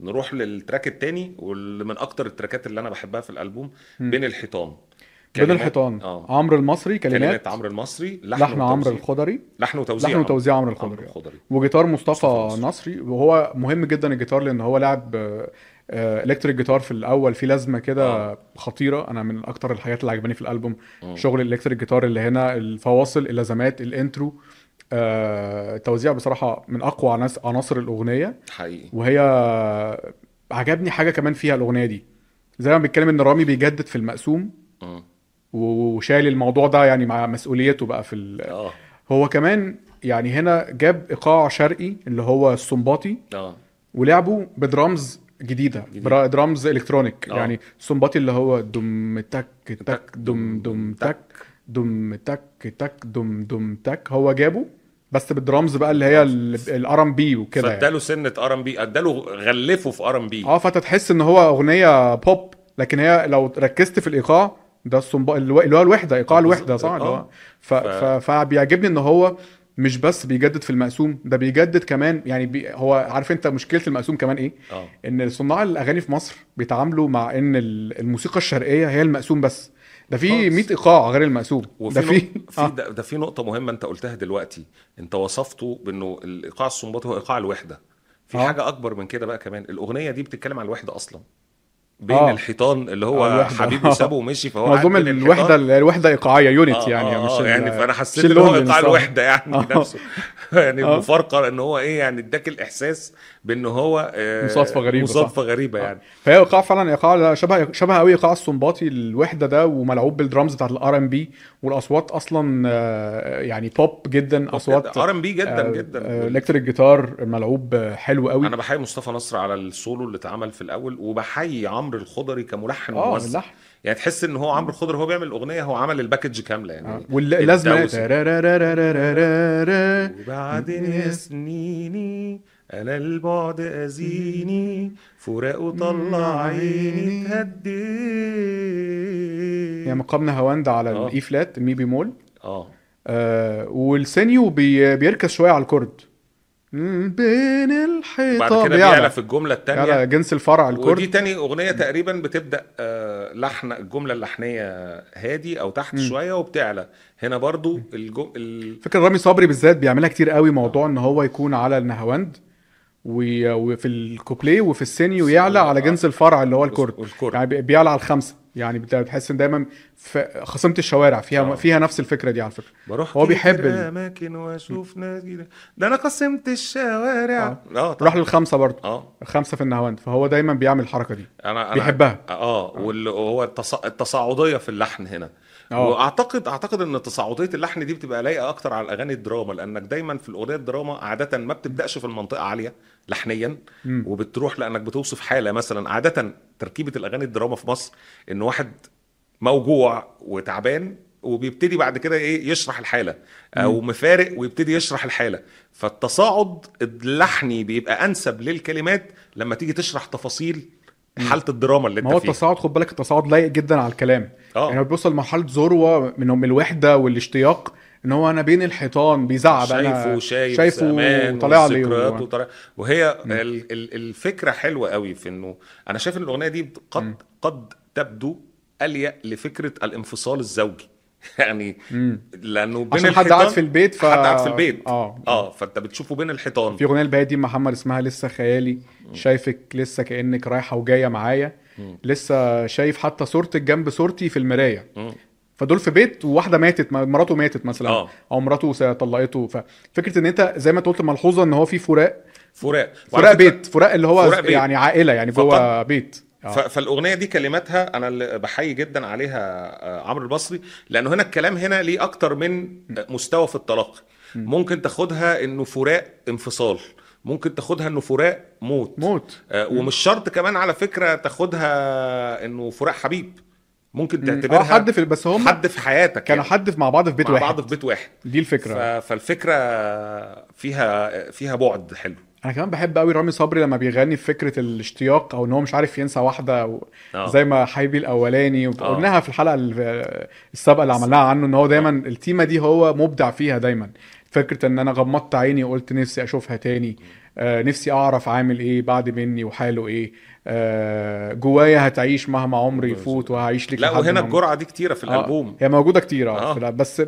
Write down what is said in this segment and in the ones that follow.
نروح لل track التاني واللي من أكتر ال tracks اللي أنا بحبها في الألبوم بين الحيطان. بين الحيطان. آه. عمرو المصري كلمات. كلمات عمرو المصري لحن عمرو وتوزيع. الخضري. لحن وتوزيع. لحن وتوزيع عمرو عمرو الخضري. الخضري. وجيتار مصطفى مصطفى نصري. وهو مهم جدا الجيتار لأن هو لاعب آه، آه، electric guitar في الأول. في لازمة كده آه. خطيرة. أنا من أكتر الحاجات اللي عجباني في الألبوم مم. شغل ال electric guitar اللي هنا الفواصل اللازمات ال intro. آه، التوزيع بصراحة من أقوى عناص- عناصر الأغنية. حقيقي. وهي عجبني حاجة كمان فيها الأغنية دي. زي ما بيتكلم إن رامي بيجدد في المقسوم. مم. وشايل الموضوع ده يعني مع مسؤوليته بقى في ال... آه. هو كمان يعني هنا جاب إيقاع شرقي اللي هو السنباطي. آه. ولعبه بدرامز جديدة. جديد. برا- drums electronic. آه. يعني السنباطي اللي هو دم تك تك دم دم تك. دم تك تك دم دم تك. هو جابه بس بالدرامز بقى اللي هي ال R&B وكده يعني. فاداله سنة R&B اداله غلفه في R&B آه فانت تحس ان هو أغنية بوب لكن هي لو ركزت في الإيقاع ده السنبا اللي هو الوحدة إيقاع الوحدة صح؟ اللي هو آه. ف... ف... فبيعجبني إن هو مش بس بيجدد في المقسوم ده بيجدد كمان يعني بي... هو عارف أنت مشكلة المقسوم كمان إيه؟ آه. إن صناع الأغاني في مصر بيتعاملوا مع إن ال- الموسيقى الشرقية هي المقسوم بس. ده في خالص. 100 إيقاع غير المقسوم ده في في ده, ده في نقطة مهمة أنت قلتها دلوقتي أنت وصفته بأنه الإيقاع السنباطي هو إيقاع الوحدة في آه. حاجة أكبر من كده بقى كمان الأغنية دي بتتكلم عن الوحدة أصلا بين آه. الحيطان اللي هو آه، الوحدة. حبيبي سابه ومشي فهو بين الوحدة. الوحدة إيقاعية unit آه يعني آه مش آه يعني فأنا حسيت إن هو إيقاع. الوحدة يعني آه. نفسه يعني آه. مفارقة إن هو إيه يعني اداك الإحساس بإن هو آه، مصادفة غريبة، صح. مصادفه غريبة يعني. فهي إيقاع فعلا إيقاع شبه شبه قوي إيقاع السنباطي الوحدة ده وملعوب بالدرامز بتاعت ال R&B والأصوات أصلا آه، يعني بوب جدا أصوات R&B جدا جدا. electric guitar ملعوب آه، حلو قوي. أنا بحيي مصطفى نصر على السولو اللي اتعمل في الأول وبحيي عمرو الخضري كملحن آه يعني تحس إن هو عمرو الخضري هو بيعمل الأغنية هو عمل ال package كاملة يعني. آه، واللازمه. وبعدين سنيني أنا البعد اذيني فراق طلع عيني تهدي. يعني مقام نهاوند على آه. ال E flat المي بيمول. آه. آه والسينيو بي بيركز شوية على الكورد. بين الحيطان. بعد كده بيعلى في الجملة على الثانية جنس الفرع الكورد ودي تاني أغنية تقريبا بتبدأ آه، لحن الجملة اللحنية هادي أو تحت شوية وبتعلى. هنا برضو الجم... ال... فكرة رامي صبري بالذات بيعملها كتير قوي موضوع إن هو يكون على النهاوند وفي الكوبليه وفي السينيو يعلى على جنس الفرع اللي هو الكورد والكورد. يعني بي- بيعلى على الخمسة. يعني بت- بتحس إن دايما في خصيمه الشوارع فيها آه. فيها نفس الفكرة دي على فكرة بروح هو بيحب أماكن وأشوف ناس جديدة. ده أنا قسمت الشوارع آه. آه طبعا. راح للخمسة برضه آه الخمسة في النهاوند فهو دايما بيعمل الحركة دي أنا أنا بيحبها. آه واللي هو التص... التصاعدية في اللحن هنا آه. واعتقد أعتقد إن تصاعدية اللحن دي بتبقى لايقة أكتر على الأغاني الدراما لأنك دايما في الأغنية الدراما عادة ما بتبدأش في المنطقة عالية لحنيا مم. وبتروح لأنك بتوصف حالة مثلا عادة تركيبة الأغاني الدراما في مصر إن واحد موجوع وتعبان وبيبتدي بعد كده إيه يشرح الحالة أو مفارق ويبتدي يشرح الحالة. فالتصاعد اللحني بيبقى أنسب للكلمات لما تيجي تشرح تفاصيل حالة الدراما اللي ما هو انت التصاعد خد بالك التصاعد لايق جدا على الكلام. آه. يعني هو بيوصل لمرحلة ذروة منهم الوحدة والاشتياق إن هو أنا بين الحيطان بيزعق بقى شايفه أنا شايف شايفه زمان طالع لي والذكريات و... وطالع. وهي ال الفكرة حلوة قوي في إنه أنا شايف إن الأغنية دي قد قد تبدو اليق لفكرة الانفصال الزوجي. يعني مم. لأنه بين عشان حد الحيطان قاعد في البيت ف... حد قاعد في البيت. آه. آه فأنت بتشوفه بين الحيطان. في أغنية الباقيه دي محمد اسمها لسه خيالي. شايفك لسه كأنك رايحة وجاية معايا. لسه شايف حتى صورتك جنب صورتي في المراية. فدول في بيت وواحدة ماتت مراته ماتت مثلا. آه. أو مراته طلقته. ففكره إن أنت زي ما أنت قلت ملحوظة إن هو في فراق. فراق. فراق بيت. فراق اللي هو فراق بيت. يعني عائلة يعني جوه بيت. آه. ف- فالأغنية دي كلماتها أنا اللي بحيي جدا عليها آه، عمرو البصري لأنه هنا الكلام هنا ليه أكتر من مستوى في التلقي ممكن تاخدها إنه فراق انفصال. ممكن تاخدها إنه فراق موت. موت. آه، ومش شرط كمان على فكرة تاخدها إنه فراق حبيب. ممكن تعتبرها آه حد في بس هم حد في حياتك كانوا يعني. حد مع بعض في بيت مع واحد. بعض في بيت واحد. دي الفكرة. ف- فالفكرة فيها فيها بعد حلو. أنا كمان بحب قوي رامي صبري لما بيغني في فكرة الاشتياق أو إن هو مش عارف ينسى واحدة أو آه. زي ما حبيبي الأولاني. وقلناها في الحلقة ال- السابقة اللي عملناها عنه إن هو دايما التيمة دي هو مبدع فيها دايما. فكرة إن أنا غمضت عيني وقلت نفسي أشوفها تاني آه نفسي أعرف عامل إيه بعد مني وحاله إيه آه جوايا هتعيش مهما عمري يفوت وهعيش لك لا وهنا الجرعة دي كتيرة في آه، الألبوم. هي موجودة كتير آه. آه. بس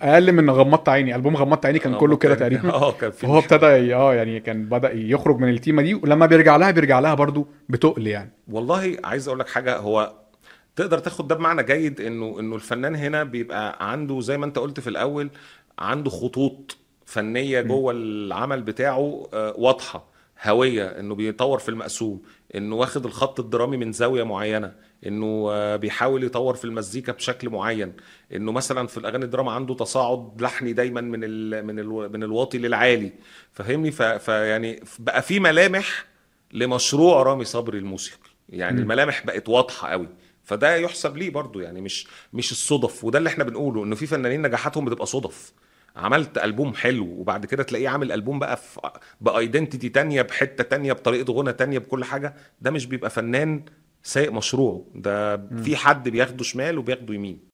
أقل من غمضت عيني. ألبوم غمضت عيني كان كله كده تقريبا. آه كان فهو ابتدى آه يعني كان بدأ يخرج من التيمة دي ولما بيرجع لها بيرجع لها برضو بتقل يعني. والله عايز أقول لك حاجة هو تقدر تاخد ده بمعنى جيد إنه إنه الفنان هنا بيبقى عنده زي ما أنت قلت في الأول عنده خطوط فنية جوه العمل بتاعه آه، واضحة هوية إنه بيطور في المقسوم إنه واخد الخط الدرامي من زاوية معينة إنه آه، بيحاول يطور في المزيكا بشكل معين إنه مثلا في الأغاني الدراما عنده تصاعد لحني دايما من ال من ال من الواطي للعالي فاهمني؟ فيعني بقى في ملامح لمشروع رامي صبري الموسيقي يعني. الملامح بقت واضحة قوي. فده يحسب ليه برضو يعني مش مش الصدف. وده اللي إحنا بنقوله إنه في فنانين نجاحاتهم بتبقى صدف. عملت ألبوم حلو وبعد كده تلاقيه عامل ألبوم بقى في بأيدنتيتي تانية بحتة تانية بطريقة غنى تانية بكل حاجة. ده مش بيبقى فنان سايق مشروعه ده في حد بياخده شمال وبياخده يمين.